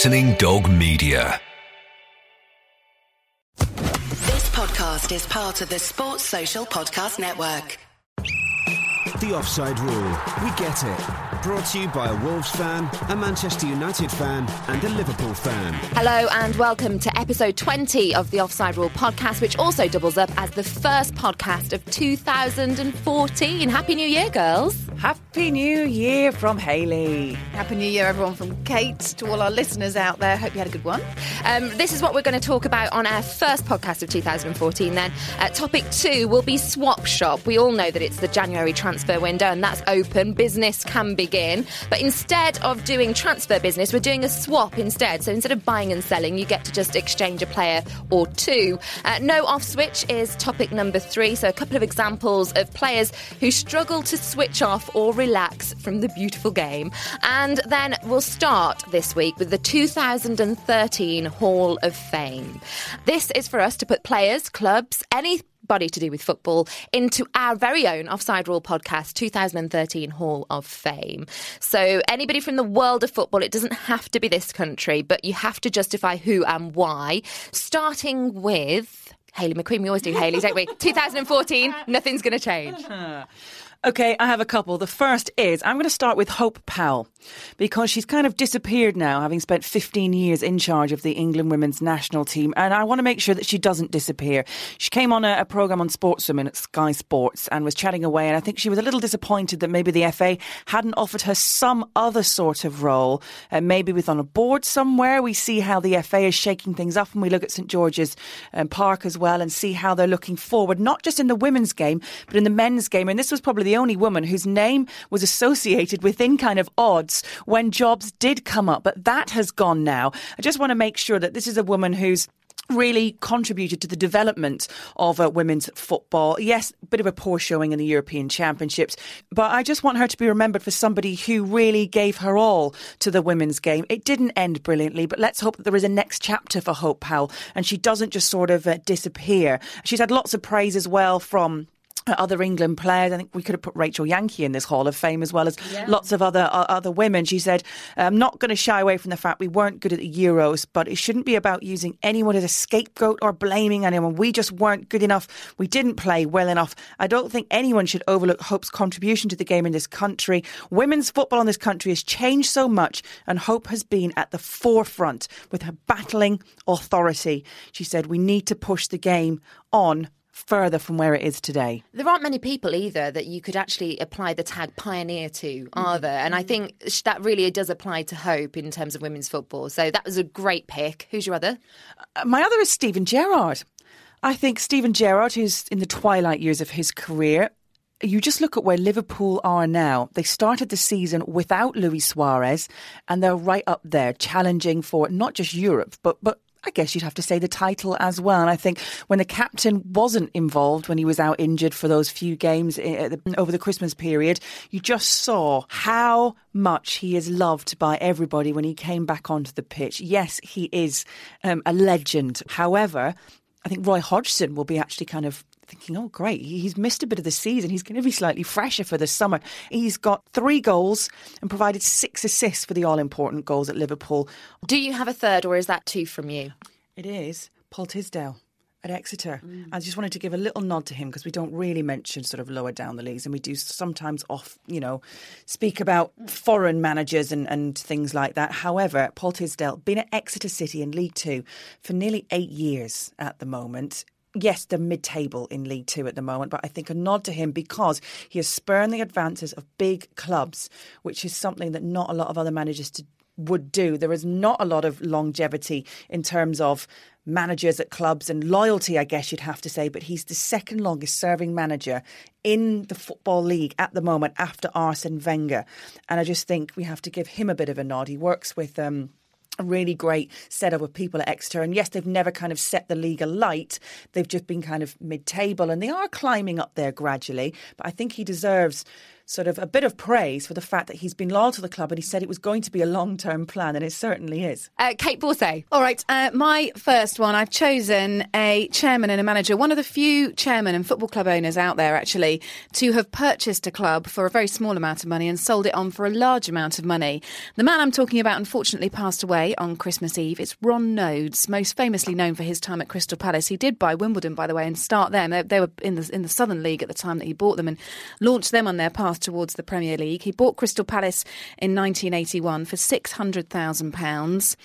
Listening Dog Media. This podcast is part of the Sports Social Podcast Network. The Offside Rule. We get it. Brought to you by a Wolves fan, a Manchester United fan, and a Liverpool fan. Hello and welcome to episode 20 of the Offside Rule podcast, which also doubles up as the first podcast of 2014. Happy New Year, girls. Happy New Year from Hayley. Happy New Year, everyone, from Kait to all our listeners out there. Hope you had a good one. Um, this is what we're going to talk about on our first podcast of 2014. Then, uh, topic two will be Swap Shop. We all know that it's the January transfer window and that's open. Business can begin. But instead of doing transfer business, we're doing a swap instead. So instead of buying and selling, you get to just exchange a player or two. Uh, no off switch is topic number three. So, a couple of examples of players who struggle to switch off or relax from the beautiful game. And then we'll start this week with the 2013 Hall of Fame. This is for us to put players, clubs, any body to do with football into our very own Offside Rule podcast 2013 Hall of Fame. So anybody from the world of football, it doesn't have to be this country, but you have to justify who and why, starting with Hayley McQueen. We always do Hayley, don't we? 2014, nothing's going to change. Okay, I have a couple. The first is I'm going to start with Hope Powell because she's kind of disappeared now, having spent 15 years in charge of the England women's national team. And I want to make sure that she doesn't disappear. She came on a, a programme on Sportswomen at Sky Sports and was chatting away. And I think she was a little disappointed that maybe the FA hadn't offered her some other sort of role, uh, maybe with on a board somewhere. We see how the FA is shaking things up and we look at St George's um, Park as well and see how they're looking forward, not just in the women's game, but in the men's game. And this was probably the only woman whose name was associated within kind of odds when jobs did come up. But that has gone now. I just want to make sure that this is a woman who's really contributed to the development of uh, women's football. Yes, a bit of a poor showing in the European Championships, but I just want her to be remembered for somebody who really gave her all to the women's game. It didn't end brilliantly, but let's hope that there is a next chapter for Hope Powell and she doesn't just sort of uh, disappear. She's had lots of praise as well from other England players. I think we could have put Rachel Yankey in this Hall of Fame as well as yeah. lots of other uh, other women. She said, "I'm not going to shy away from the fact we weren't good at the Euros, but it shouldn't be about using anyone as a scapegoat or blaming anyone. We just weren't good enough. We didn't play well enough. I don't think anyone should overlook Hope's contribution to the game in this country. Women's football in this country has changed so much, and Hope has been at the forefront with her battling authority." She said, "We need to push the game on further from where it is today. There aren't many people either that you could actually apply the tag pioneer to, are there? And I think that really does apply to Hope in terms of women's football. So that was a great pick. Who's your other? Uh, my other is Steven Gerrard. I think Steven Gerrard, who's in the twilight years of his career, you just look at where Liverpool are now. They started the season without Luis Suarez, and they're right up there, challenging for not just Europe, but but I guess you'd have to say the title as well. And I think when the captain wasn't involved, when he was out injured for those few games eh, over the Christmas period, you just saw how much he is loved by everybody when he came back onto the pitch. Yes, he is um, a legend. However, I think Roy Hodgson will be actually kind of thinking, oh, great, he's missed a bit of the season. He's going to be slightly fresher for the summer. He's got three goals and provided six assists for the all important goals at Liverpool. Do you have a third, or is that two from you? It is Paul Tisdale at Exeter. Mm. I just wanted to give a little nod to him because we don't really mention sort of lower down the leagues and we do sometimes off, you know, speak about foreign managers and, and things like that. However, Paul Tisdale, been at Exeter City in League Two for nearly eight years at the moment yes, they're mid table in League Two at the moment, but I think a nod to him because he has spurned the advances of big clubs, which is something that not a lot of other managers to, would do. There is not a lot of longevity in terms of managers at clubs and loyalty, I guess you'd have to say, but he's the second longest serving manager in the Football League at the moment after Arsene Wenger. And I just think we have to give him a bit of a nod. He works with. Um, a really great setup of people at Exeter. And yes, they've never kind of set the league alight. They've just been kind of mid table and they are climbing up there gradually. But I think he deserves sort of a bit of praise for the fact that he's been loyal to the club and he said it was going to be a long term plan, and it certainly is. Uh, Kait Borsay. All right, uh, my first one, I've chosen a chairman and a manager, one of the few chairman and football club owners out there actually, to have purchased a club for a very small amount of money and sold it on for a large amount of money. The man I'm talking about unfortunately passed away on Christmas Eve. It's Ron Noades, most famously known for his time at Crystal Palace. He did buy Wimbledon, by the way, and start them. They, they were in the in the Southern League at the time that he bought them and launched them on their path towards the Premier League. He bought Crystal Palace in 1981 for six hundred thousand um, pounds.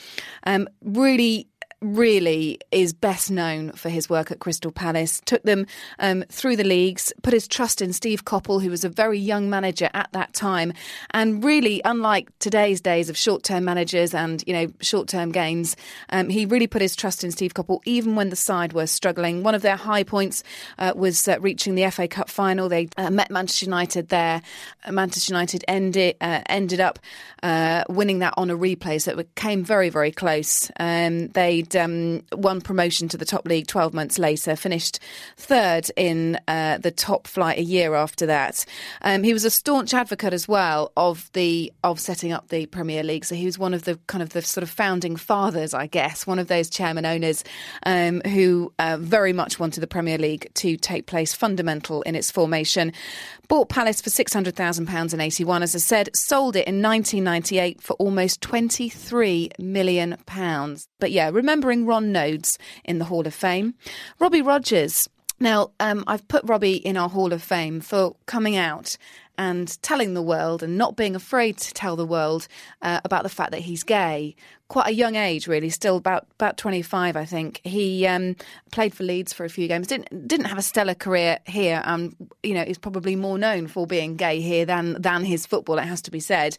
Really really is best known for his work at Crystal Palace. Took them um, through the leagues, put his trust in Steve Coppell, who was a very young manager at that time, and really, unlike today's days of short-term managers and you know short-term gains, um, he really put his trust in Steve Coppell, even when the side were struggling. One of their high points uh, was uh, reaching the FA Cup final. They uh, met Manchester United there. Manchester United ended uh, ended up uh, winning that on a replay, so it came very very close. Um, they'd um, won promotion to the top league 12 months later, finished third in uh, the top flight a year after that. Um, he was a staunch advocate as well of the of setting up the Premier League. So he was one of the kind of the sort of founding fathers, I guess, one of those chairman owners um, who uh, very much wanted the Premier League to take place, fundamental in its formation. Bought Palace for £600,000 in 81, as I said, sold it in 1998 for almost £23 million. But yeah, remembering Ron Noades in the Hall of Fame. Robbie Rogers. Now, um, I've put Robbie in our Hall of Fame for coming out and telling the world and not being afraid to tell the world uh, about the fact that he's gay quite a young age, really, still about about 25, I think. He um, played for Leeds for a few games. Didn't didn't have a stellar career here. Um, you know, he's probably more known for being gay here than than his football. It has to be said.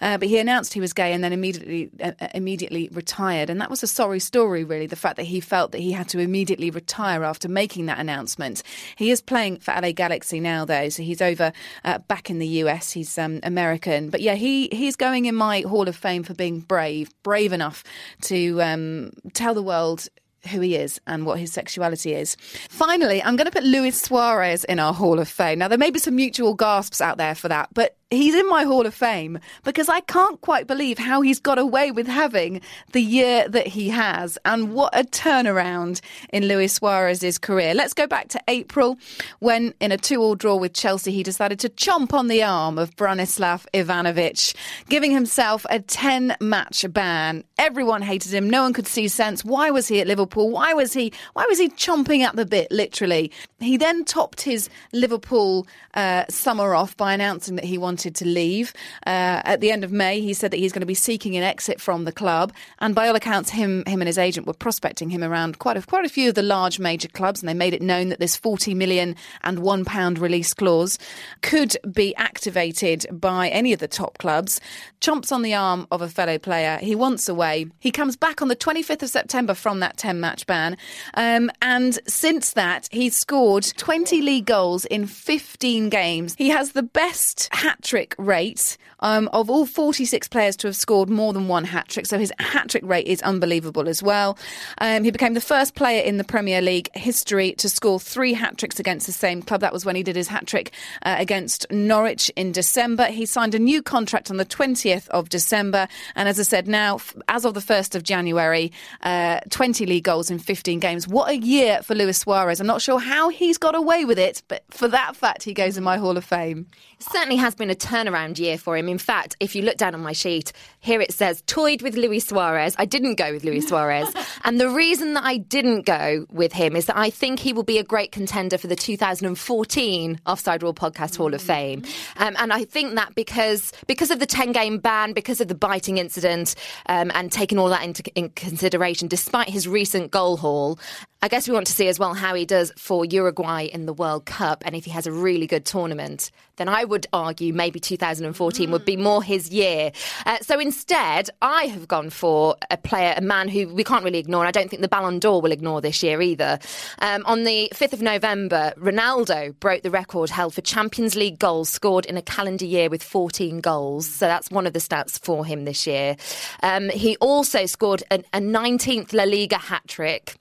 Uh, but he announced he was gay and then immediately uh, uh, immediately retired, and that was a sorry story, really. The fact that he felt that he had to immediately retire after making that announcement. He is playing for LA Galaxy now, though, so he's over uh, back in the US. He's um, American, but yeah, he he's going in my Hall of Fame for being brave brave enough to um, tell the world who he is and what his sexuality is. Finally, I'm going to put Luis Suarez in our Hall of Fame. Now, there may be some mutual gasps out there for that, but he's in my Hall of Fame because I can't quite believe how he's got away with having the year that he has. And what a turnaround in Luis Suarez's career. Let's go back to April when, in a two all draw with Chelsea, he decided to chomp on the arm of Branislav Ivanovic, giving himself a 10 match ban. Everyone hated him. No one could see sense. Why was he at Liverpool? Why was he, why was he chomping at the bit, literally? He then topped his Liverpool uh, summer off by announcing that he wanted to leave. Uh, at the end of May, he said that he's going to be seeking an exit from the club. And by all accounts, him, him and his agent were prospecting him around quite a, quite a few of the large major clubs. And they made it known that this 40 million and one pound release clause could be activated by any of the top clubs. Chomps on the arm of a fellow player. He wants away. He comes back on the 25th of September from that 10 match ban. Um, and since that, he's scored 20 league goals in 15 games. He has the best hat trick rate um, of all 46 players to have scored more than one hat trick. So his hat trick rate is unbelievable as well. Um, he became the first player in the Premier League history to score three hat tricks against the same club. That was when he did his hat trick uh, against Norwich in December. He signed a new contract on the 20th of December. And as I said, now, as of the 1st of January, uh, 20 league goals in 15 games. What a year for Luis Suarez. I'm not sure how he's got away with it, but for that fact, he goes in my Hall of Fame. It certainly has been a turnaround year for him. In fact, if you look down on my sheet, here it says toyed with Luis Suarez. I didn't go with Luis Suarez. and the reason that I didn't go with him is that I think he will be a great contender for the 2014 Offside Rule Podcast Hall of Fame. Um, and I think that because because of the 10 game ban, because of the biting incident, um, and taking all that into in consideration, despite his recent goal haul, I guess we want to see as well how he does for Uruguay in the World Cup. And if he has a really good tournament, then I would argue maybe 2014 mm. would be more his year. Uh, so instead, I have gone for a player, a man who we can't really ignore. I don't think the Ballon d'Or will ignore this year either. Um, on the 5th of November, Ronaldo broke the record held for Champions League goals scored in a calendar year with 14 goals. So that's one of the stats for him this year. Um, he also scored a, a 19th La Liga hat trick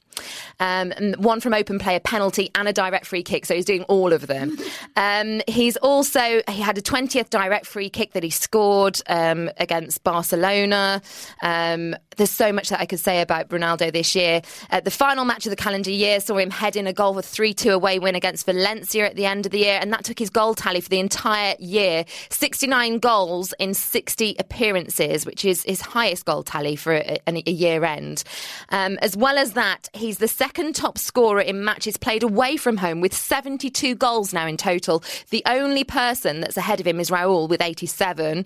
um, one from open play, a penalty, and a direct free kick. So he's doing all of them. Um, he's also he had a 20th direct free kick that he scored um, against Barcelona. There's so much that I could say about Ronaldo this year. Uh, the final match of the calendar year saw him head in a goal with 3 2 away win against Valencia at the end of the year, and that took his goal tally for the entire year 69 goals in 60 appearances, which is his highest goal tally for a, a, a year end. Um, as well as that, he's the second top scorer in matches played away from home with 72 goals now in total. The only person that's ahead of him is Raul with 87.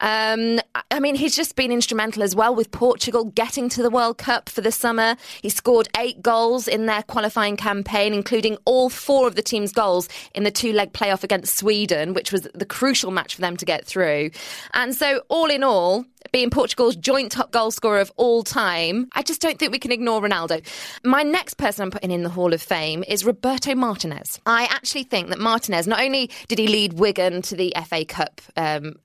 Um, I mean, he's just been instrumental as well with Portugal getting to the World Cup for the summer. He scored eight goals in their qualifying campaign, including all four of the team's goals in the two leg playoff against Sweden, which was the crucial match for them to get through. And so, all in all, being Portugal's joint top goal scorer of all time, I just don't think we can ignore Ronaldo. My next person I'm putting in the Hall of Fame is Roberto Martinez. I actually think that Martinez, not only did he lead Wigan to the FA Cup um,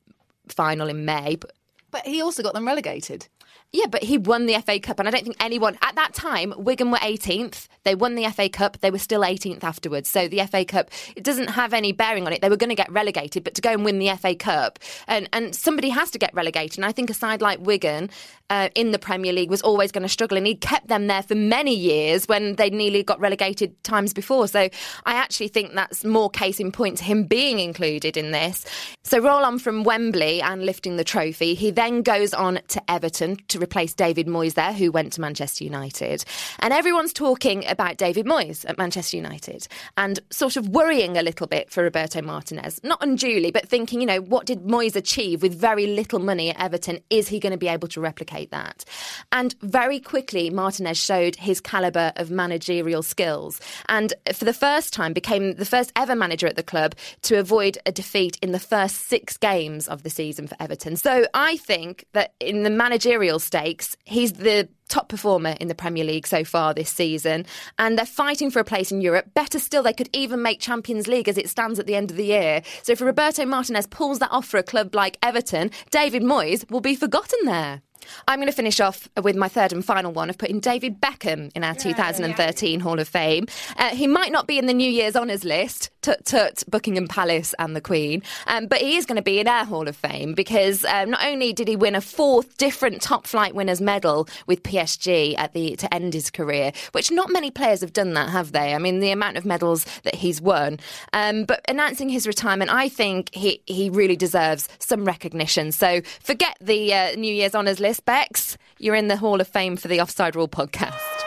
final in May, but But he also got them relegated. Yeah, but he won the FA Cup, and I don't think anyone at that time. Wigan were 18th. They won the FA Cup. They were still 18th afterwards. So the FA Cup it doesn't have any bearing on it. They were going to get relegated, but to go and win the FA Cup, and and somebody has to get relegated. And I think a side like Wigan uh, in the Premier League was always going to struggle, and he kept them there for many years when they nearly got relegated times before. So I actually think that's more case in point to him being included in this. So roll on from Wembley and lifting the trophy. He then goes on to Everton to replace David Moyes there, who went to Manchester United. And everyone's talking about David Moyes at Manchester United and sort of worrying a little bit for Roberto Martinez. Not unduly, but thinking, you know, what did Moyes achieve with very little money at Everton? Is he going to be able to replicate that? And very quickly, Martinez showed his calibre of managerial skills and for the first time became the first ever manager at the club to avoid a defeat in the first six games of the season for Everton. So I think that in the managerial stakes, he's the top performer in the Premier League so far this season, and they're fighting for a place in Europe. Better still, they could even make Champions League as it stands at the end of the year. So if Roberto Martinez pulls that off for a club like Everton, David Moyes will be forgotten there. I'm going to finish off with my third and final one of putting David Beckham in our 2013 Hall of Fame. Uh, he might not be in the New Year's honours list, tut tut, Buckingham Palace and the Queen, um, but he is going to be in our Hall of Fame because um, not only did he win a fourth different top flight winners medal with PSG at the to end his career, which not many players have done that, have they? I mean, the amount of medals that he's won. Um, but announcing his retirement, I think he, he really deserves some recognition. So forget the uh, New Year's honours list. Bex, you're in the Hall of Fame for the Offside Rule podcast.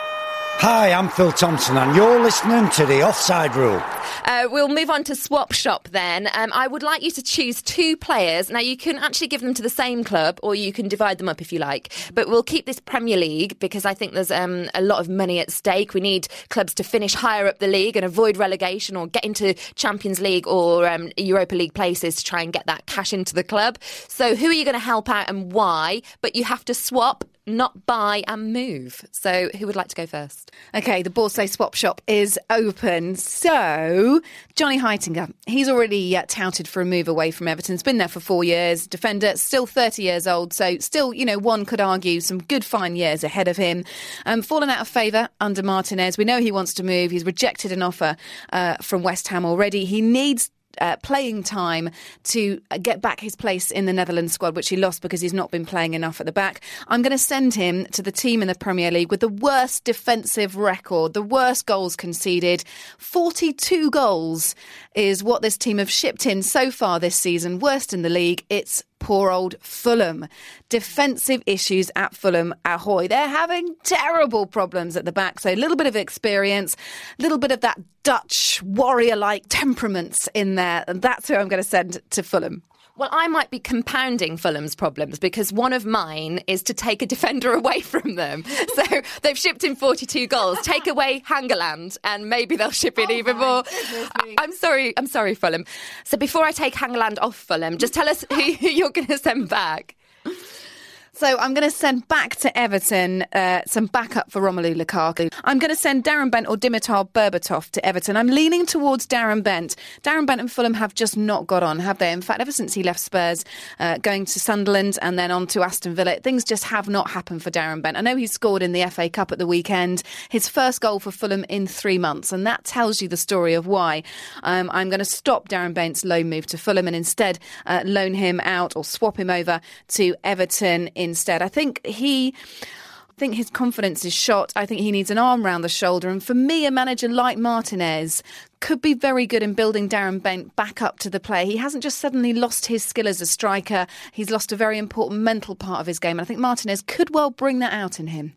Hi, I'm Phil Thompson, and you're listening to the Offside Rule. Uh, we'll move on to Swap Shop then. Um, I would like you to choose two players. Now, you can actually give them to the same club or you can divide them up if you like. But we'll keep this Premier League because I think there's um, a lot of money at stake. We need clubs to finish higher up the league and avoid relegation or get into Champions League or um, Europa League places to try and get that cash into the club. So, who are you going to help out and why? But you have to swap not buy and move. So, who would like to go first? Okay, the Borsay swap shop is open. So, Johnny Heitinga, he's already uh, touted for a move away from Everton. He's been there for four years. Defender, still 30 years old. So, still, you know, one could argue some good fine years ahead of him. Um, fallen out of favour under Martinez. We know he wants to move. He's rejected an offer uh, from West Ham already. He needs uh, playing time to get back his place in the Netherlands squad, which he lost because he's not been playing enough at the back. I'm going to send him to the team in the Premier League with the worst defensive record, the worst goals conceded. 42 goals is what this team have shipped in so far this season, worst in the league. It's poor old Fulham. Defensive issues at Fulham, ahoy. They're having terrible problems at the back. So a little bit of experience, a little bit of that Dutch warrior like temperaments in there. And that's who I'm going to send to Fulham. Well, I might be compounding Fulham's problems because one of mine is to take a defender away from them. So they've shipped in 42 goals. Take away Hangeland, and maybe they'll ship in even more. I'm sorry, I'm sorry, Fulham. So before I take Hangeland off Fulham, just tell us who you're going to send back. So I'm going to send back to Everton uh, some backup for Romelu Lukaku. I'm going to send Darren Bent or Dimitar Berbatov to Everton. I'm leaning towards Darren Bent. Darren Bent and Fulham have just not got on, have they? In fact, ever since he left Spurs, uh, going to Sunderland and then on to Aston Villa, things just have not happened for Darren Bent. I know he scored in the FA Cup at the weekend, his first goal for Fulham in three months, and that tells you the story of why. Um, I'm going to stop Darren Bent's loan move to Fulham and instead uh, loan him out or swap him over to Everton instead. I think he. I think his confidence is shot. I think he needs an arm round the shoulder. And for me, a manager like Martinez could be very good in building Darren Bent back up to the play. He hasn't just suddenly lost his skill as a striker, he's lost a very important mental part of his game. And I think Martinez could well bring that out in him.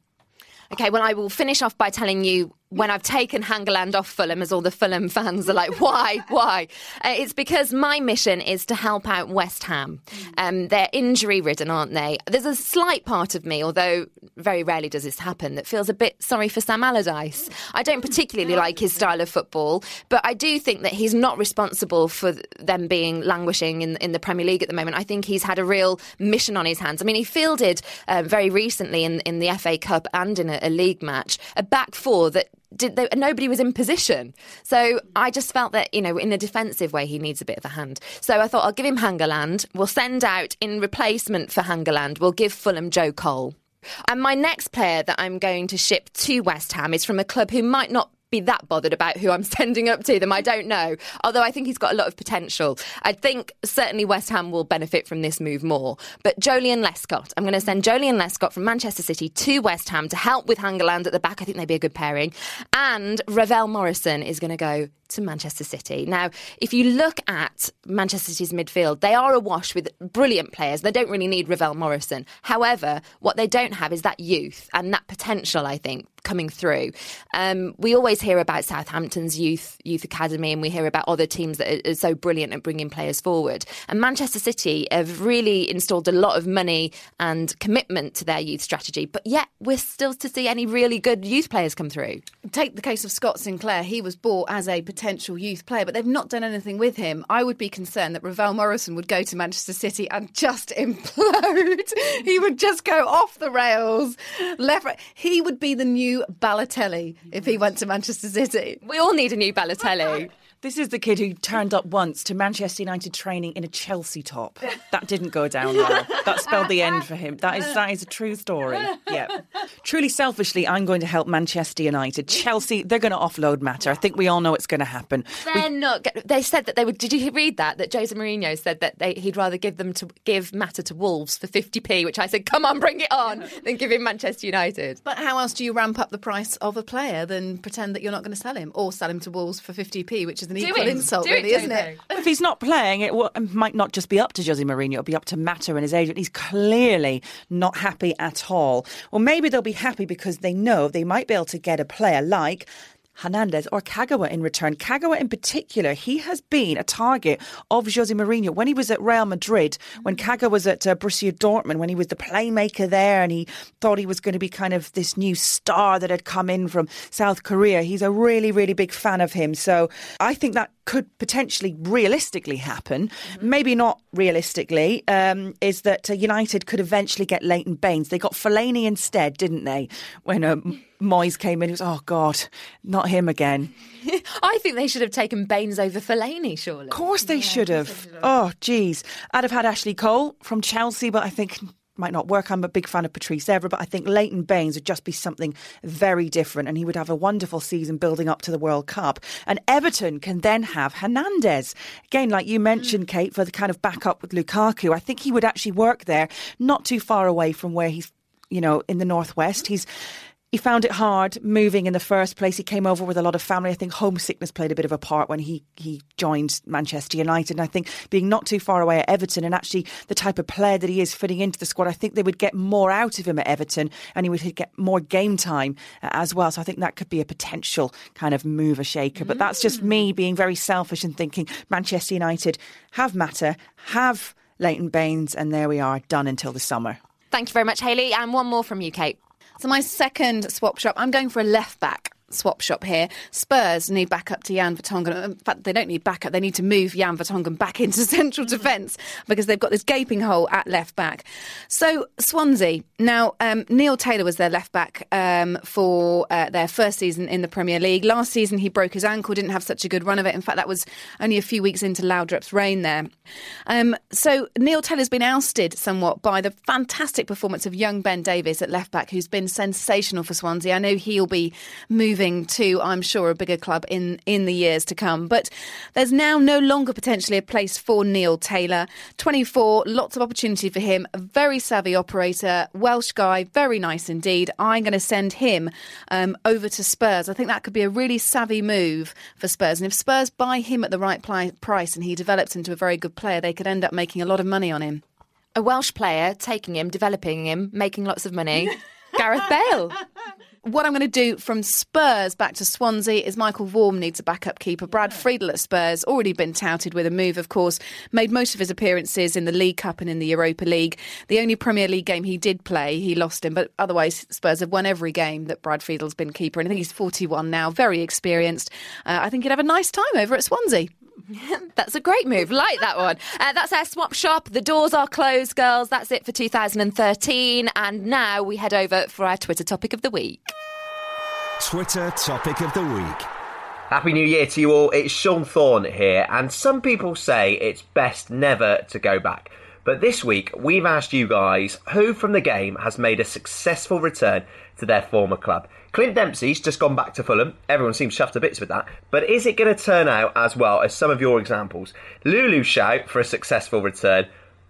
Okay, well, I will finish off by telling you when I've taken Hangeland off Fulham, as all the Fulham fans are like, why, why? Uh, it's because my mission is to help out West Ham. Um, they're injury ridden, aren't they? There's a slight part of me, although very rarely does this happen, that feels a bit sorry for Sam Allardyce. I don't particularly like his style of football, but I do think that he's not responsible for them being languishing in, in the Premier League at the moment. I think he's had a real mission on his hands. I mean, he fielded um, very recently in, in the FA Cup and in a, a league match a back four that did they, nobody was in position. So I just felt that, you know, in a defensive way, he needs a bit of a hand. So I thought I'll give him Hangeland. We'll send out in replacement for Hangeland, we'll give Fulham Joe Cole. And my next player that I'm going to ship to West Ham is from a club who might not be that bothered about who I'm sending up to them. I don't know. Although I think he's got a lot of potential. I think certainly West Ham will benefit from this move more. But Joleon Lescott, I'm going to send Joleon Lescott from Manchester City to West Ham to help with Hangeland at the back. I think they'd be a good pairing. And Ravel Morrison is going to go to Manchester City. Now, if you look at Manchester City's midfield, they are awash with brilliant players. They don't really need Ravel Morrison. However, what they don't have is that youth and that potential, I think, coming through. Um, we always hear about Southampton's youth youth academy, and we hear about other teams that are, are so brilliant at bringing players forward. And Manchester City have really installed a lot of money and commitment to their youth strategy, but yet we're still to see any really good youth players come through. Take the case of Scott Sinclair. He was bought as a potential youth player, but they've not done anything with him. I would be concerned that Ravel Morrison would go to Manchester City and just implode. he would just go off the rails, left. Right. He would be the new Balotelli if he went to Manchester City. We all need a new Balotelli. This is the kid who turned up once to Manchester United training in a Chelsea top. That didn't go down well. That spelled the end for him. That is that is a true story. Yeah. Truly selfishly, I'm going to help Manchester United. Chelsea, they're going to offload Mata. I think we all know it's going to happen. They're not. They said that they would. Did you read that? That Jose Mourinho said that they, he'd rather give them to give Mata to Wolves for 50p, which I said, come on, bring it on, than give him Manchester United. But how else do you ramp up the price of a player than pretend that you're not going to sell him or sell him to Wolves for 50p, which is an equal it. insult, Do it, really, isn't Jose. it? if he's not playing, it, will, it might not just be up to Jose Mourinho, it'll be up to Mata and his agent. He's clearly not happy at all. Well, maybe they'll be happy because they know they might be able to get a player like. Hernandez or Kagawa in return. Kagawa in particular, he has been a target of Jose Mourinho when he was at Real Madrid, when Kagawa was at uh, Borussia Dortmund, when he was the playmaker there and he thought he was going to be kind of this new star that had come in from South Korea. He's a really, really big fan of him. So I think that could potentially realistically happen, maybe not realistically, um, is that uh, United could eventually get Leighton Baines. They got Fellaini instead, didn't they? When um, Moyes came in, it was, oh God, not him again. I think they should have taken Baines over Fellaini, surely. Of course they should have. Oh, geez. I'd have had Ashley Cole from Chelsea, but I think might not work. I'm a big fan of Patrice Evra, but I think Leighton Baines would just be something very different and he would have a wonderful season building up to the World Cup. And Everton can then have Hernandez. Again, like you mm. mentioned, Kait, for the kind of backup with Lukaku, I think he would actually work there, not too far away from where he's, you know, in the Northwest. He's he found it hard moving in the first place. He came over with a lot of family. I think homesickness played a bit of a part when he, he joined Manchester United. And I think being not too far away at Everton and actually the type of player that he is fitting into the squad, I think they would get more out of him at Everton and he would get more game time uh, as well. So I think that could be a potential kind of mover shaker. But that's just me being very selfish and thinking Manchester United have Mata, have Leighton Baines, and there we are, done until the summer. Thank you very much, Hayley. And one more from you, Kait. So my second swap shop, I'm going for a left back. Swap shop here. Spurs need backup to Jan Vertonghen. In fact, they don't need backup. They need to move Jan Vertonghen back into central defence because they've got this gaping hole at left back. So Swansea. Now, um, Neil Taylor was their left back um, for uh, their first season in the Premier League. Last season, he broke his ankle, didn't have such a good run of it. In fact, that was only a few weeks into Laudrup's reign there. Um, so Neil Taylor's been ousted somewhat by the fantastic performance of young Ben Davies at left back, who's been sensational for Swansea. I know he'll be moving to, I'm sure, a bigger club in, in the years to come. But there's now no longer potentially a place for Neil Taylor. 24, lots of opportunity for him. A very savvy operator, Welsh guy, very nice indeed. I'm going to send him um, over to Spurs. I think that could be a really savvy move for Spurs. And if Spurs buy him at the right pli- price and he develops into a very good player, they could end up making a lot of money on him. A Welsh player taking him, developing him, making lots of money. Gareth Bale. What I'm going to do from Spurs back to Swansea is Michel Vorm needs a backup keeper. Brad Friedel at Spurs, already been touted with a move, of course, made most of his appearances in the League Cup and in the Europa League. The only Premier League game he did play, he lost him, but otherwise Spurs have won every game that Brad Friedel's been keeper. And I think he's 41 now, very experienced. Uh, I think he'd have a nice time over at Swansea. That's a great move. Like that one. Uh, that's our swap shop. The doors are closed, girls. That's it for 2013. And now we head over for our Twitter topic of the week. Twitter topic of the week. Happy New Year to you all. It's Sean Thorne here, and some people say it's best never to go back. But this week, we've asked you guys who from the game has made a successful return to their former club. Clint Dempsey's just gone back to Fulham. Everyone seems chuffed to bits with that. But is it going to turn out as well as some of your examples? Lulu shout for a successful return.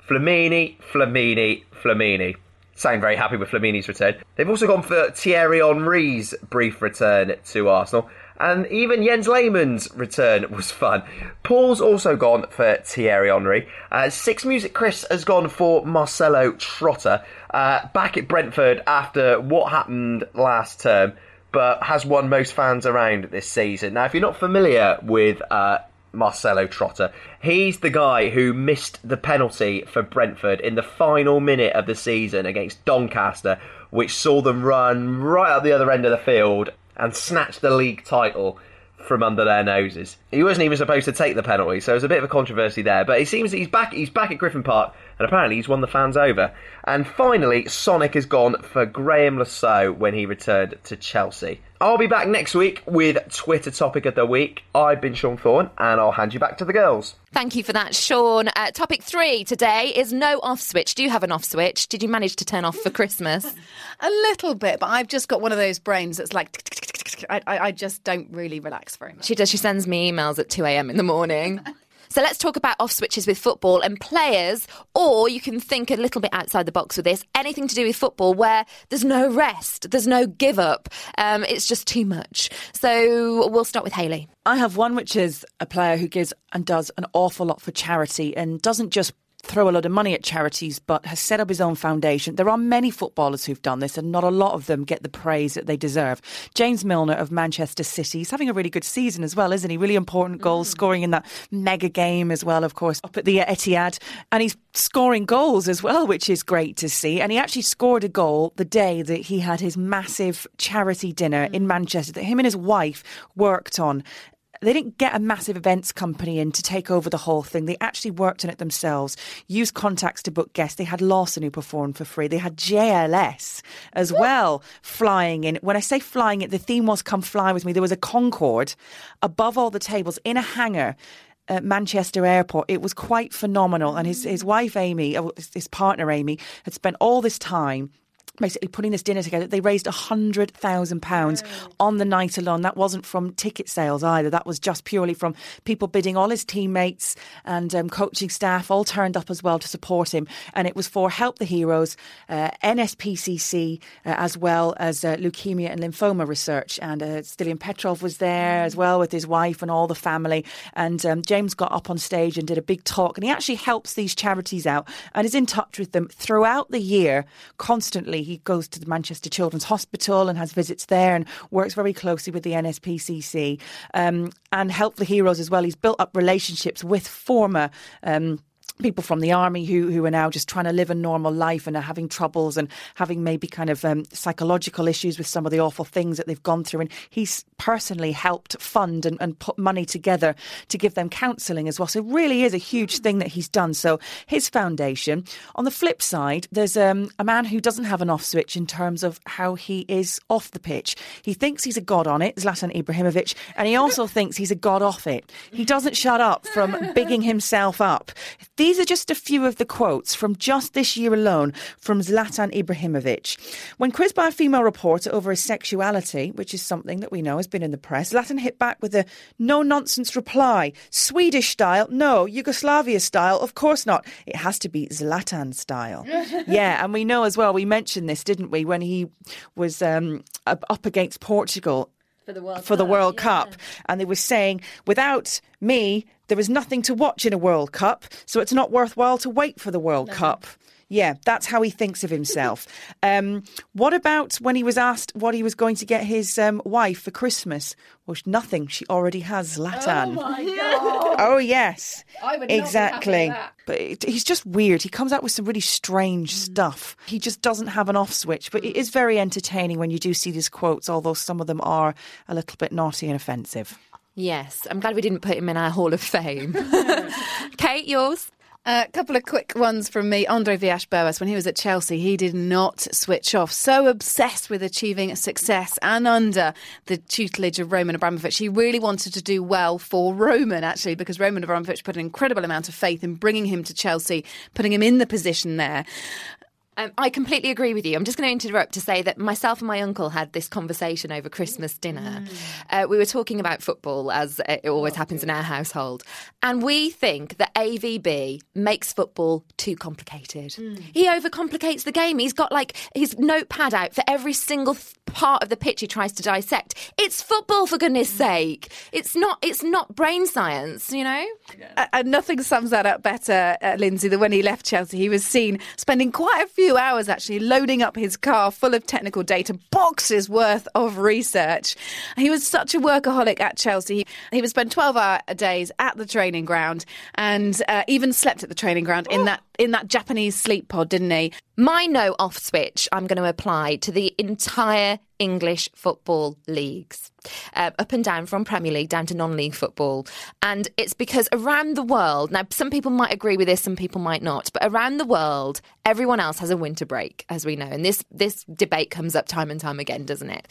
Flamini, Flamini, Flamini. Sound very happy with Flamini's return. They've also gone for Thierry Henry's brief return to Arsenal. And even Jens Lehmann's return was fun. Paul's also gone for Thierry Henry. Uh, Six Music Chris has gone for Marcello Trotta. Uh, back at Brentford after what happened last term, but has won most fans around this season. Now, if you're not familiar with uh, Marcello Trotta. He's the guy who missed the penalty for Brentford in the final minute of the season against Doncaster, which saw them run right up the other end of the field and snatch the league title from under their noses. He wasn't even supposed to take the penalty, so there's a bit of a controversy there. But it seems he's back. He's back at Griffin Park, and apparently he's won the fans over. And finally, Sonic has gone for Graeme Le Saux when he returned to Chelsea. I'll be back next week with Twitter topic of the week. I've been Sean Thorne, and I'll hand you back to the girls. Thank you for that, Sean. Uh, topic three today is no off switch. Do you have an off switch? Did you manage to turn off for Christmas? A little bit, but I've just got one of those brains that's like, I, I just don't really relax very much. She does. She sends me emails at 2 a.m. in the morning. So let's talk about off switches with football and players, or you can think a little bit outside the box with this. Anything to do with football where there's no rest, there's no give up. Um, it's just too much. So we'll start with Hayley. I have one which is a player who gives and does an awful lot for charity and doesn't just throw a lot of money at charities, but has set up his own foundation. There are many footballers who've done this, and not a lot of them get the praise that they deserve. James Milner of Manchester City, he's having a really good season as well, isn't he? Really important goals, mm. scoring in that mega game as well, of course, up at the Etihad. And he's scoring goals as well, which is great to see. And he actually scored a goal the day that he had his massive charity dinner in mm. Manchester that him and his wife worked on they didn't get a massive events company in to take over the whole thing. They actually worked on it themselves, used contacts to book guests. They had Lawson who performed for free. They had JLS as well flying in. When I say flying it, the theme was come fly with me. There was a Concorde above all the tables in a hangar at Manchester Airport. It was quite phenomenal. And his, his wife, Amy, uh, his partner, Amy, had spent all this time basically putting this dinner together. They raised £100,000 on the night alone. That wasn't from ticket sales either. That was just purely from people bidding. All his teammates and um, coaching staff all turned up as well to support him. And it was for Help the Heroes, uh, NSPCC, uh, as well as uh, leukemia and lymphoma research. And uh, Stilian Petrov was there as well with his wife and all the family. And um, James got up on stage and did a big talk. And he actually helps these charities out and is in touch with them throughout the year constantly he goes to the Manchester Children's Hospital and has visits there and works very closely with the NSPCC um, and Help the Heroes as well. He's built up relationships with former. Um, people from the army who, who are now just trying to live a normal life and are having troubles and having maybe kind of um, psychological issues with some of the awful things that they've gone through. And he's personally helped fund and, and put money together to give them counselling as well. So it really is a huge thing that he's done. So his foundation. On the flip side, there's um, a man who doesn't have an off switch in terms of how he is off the pitch. He thinks he's a god on it, Zlatan Ibrahimovic, and he also thinks he's a god off it. He doesn't shut up from bigging himself up. These are just a few of the quotes from just this year alone from Zlatan Ibrahimovic. When quizzed by a female reporter over his sexuality, which is something that we know has been in the press, Zlatan hit back with a no nonsense reply. Swedish style? No. Yugoslavia style? Of course not. It has to be Zlatan style. yeah, and we know as well, we mentioned this, didn't we, when he was um, up against Portugal For the World for the World yeah. Cup, and they were saying, without me, there is nothing to watch in a World Cup, so it's not worthwhile to wait for the World Cup. Yeah, that's how he thinks of himself. um, what about when he was asked what he was going to get his um, wife for Christmas? Well, nothing. She already has Zlatan. Oh, yes. I would not be happy with exactly. that. But it, he's just weird. He comes out with some really strange Mm. stuff. He just doesn't have an off switch, but it is very entertaining when you do see these quotes, although some of them are a little bit naughty and offensive. Yes, I'm glad we didn't put him in our Hall of Fame. Kait, yours? A couple of quick ones from me. Andre Villas-Boas, when he was at Chelsea, he did not switch off. So obsessed with achieving success and under the tutelage of Roman Abramovich, he really wanted to do well for Roman, actually, because Roman Abramovich put an incredible amount of faith in bringing him to Chelsea, putting him in the position there. Um, I completely agree with you. I'm just going to interrupt to say that myself and my uncle had this conversation over Christmas dinner. Uh, we were talking about football, as it always happens in our household. And we think that AVB makes football too complicated. He overcomplicates the game. He's got like his notepad out for every single th- part of the pitch he tries to dissect. It's football, for goodness sake. It's not, it's not brain science, you know? Uh, and nothing sums that up better, uh, Lynsey, than when he left Chelsea. He was seen spending quite a few hours actually loading up his car full of technical data, boxes worth of research. He was such a workaholic at Chelsea. He, he would spend 12 hour days at the training ground and uh, even slept at the training ground in that in that Japanese sleep pod, didn't he? My no off switch I'm going to apply to the entire English football leagues, uh, up and down from Premier League down to non league football. And it's because around the world, now some people might agree with this, some people might not, but around the world, everyone else has a winter break, as we know. And this, this debate comes up time and time again, doesn't it?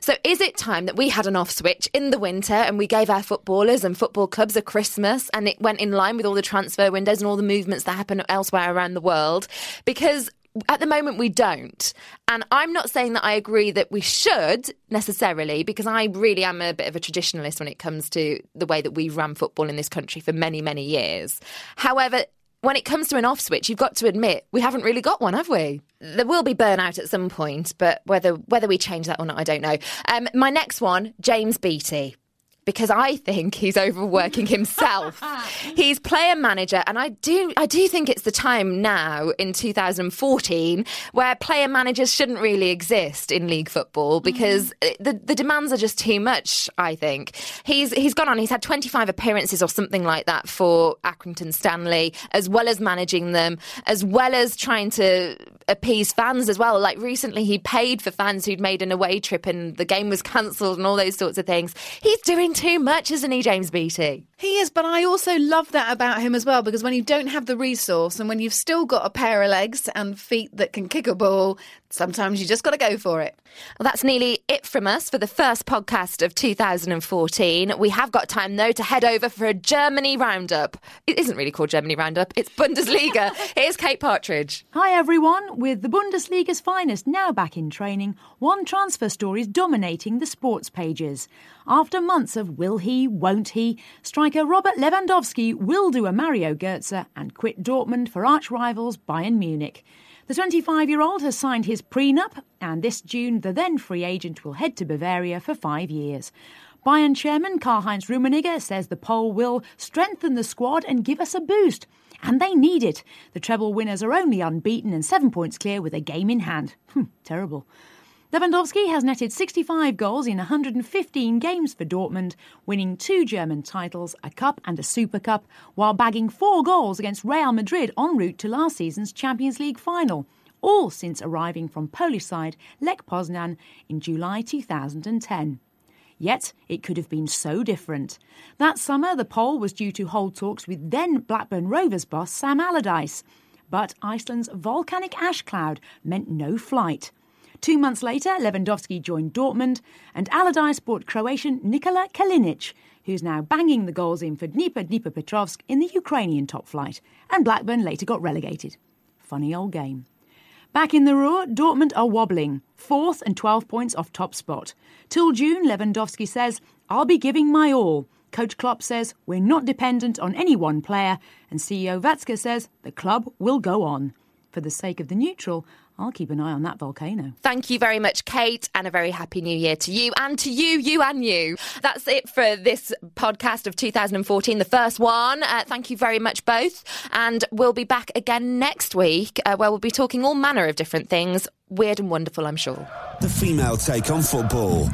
So is it time that we had an off switch in the winter and we gave our footballers and football clubs a Christmas and it went in line with all the transfer windows and all the movements that happen elsewhere around the world? Because at the moment we don't and i'm not saying that i agree that we should necessarily because i really am a bit of a traditionalist when it comes to the way that we've run football in this country for many many years. However when it comes to an off switch you've got to admit we haven't really got one have we? There will be burnout at some point but whether whether we change that or not i don't know. Um, my next one james beattie because I think he's overworking himself. he's player manager, and I do I do think it's the time now in 2014 where player managers shouldn't really exist in league football mm-hmm. because the the demands are just too much. I think he's he's gone on. He's had 25 appearances or something like that for Accrington Stanley, as well as managing them, as well as trying to appease fans as well. Like recently, he paid for fans who'd made an away trip and the game was cancelled and all those sorts of things. He's doing too much, isn't he, James Beattie? He is, but I also love that about him as well because when you don't have the resource and when you've still got a pair of legs and feet that can kick a ball, sometimes you just got to go for it. Well, that's nearly it from us for the first podcast of 2014. We have got time, though, to head over for a Germany roundup. It isn't really called Germany roundup, it's Bundesliga. Here's Kate Partridge. Hi everyone, with the Bundesliga's finest now back in training, one transfer story is dominating the sports pages. After months of will he, won't he, striker Robert Lewandowski will do a Mario Götze and quit Dortmund for arch rivals Bayern Munich. The 25 year old has signed his prenup, and this June the then free agent will head to Bavaria for five years. Bayern chairman Karl Heinz Rummenigge says the Pole will strengthen the squad and give us a boost. And they need it. The treble winners are only unbeaten and seven points clear with a game in hand. Hmm, terrible. Lewandowski has netted 65 goals in 115 games for Dortmund, winning two German titles, a cup and a Super Cup, while bagging four goals against Real Madrid en route to last season's Champions League final, all since arriving from Polish side Lech Poznan in July 2010. Yet it could have been so different. That summer, the Pole was due to hold talks with then Blackburn Rovers boss Sam Allardyce. But Iceland's volcanic ash cloud meant no flight. Two months later, Lewandowski joined Dortmund, and Allardyce bought Croatian Nikola Kalinic, who's now banging the goals in for Dnipro Dnipropetrovsk in the Ukrainian top flight, and Blackburn later got relegated. Funny old game. Back in the Ruhr, Dortmund are wobbling, fourth and 12 points off top spot. Till June, Lewandowski says, I'll be giving my all. Coach Klopp says, we're not dependent on any one player, and CEO Watzke says, the club will go on. For the sake of the neutral, I'll keep an eye on that volcano. Thank you very much, Kate, and a very happy new year to you and to you, you and you. That's it for this podcast of 2014, the first one. Uh, thank you very much, both. And we'll be back again next week uh, where we'll be talking all manner of different things. Weird and wonderful, I'm sure. The female take on football.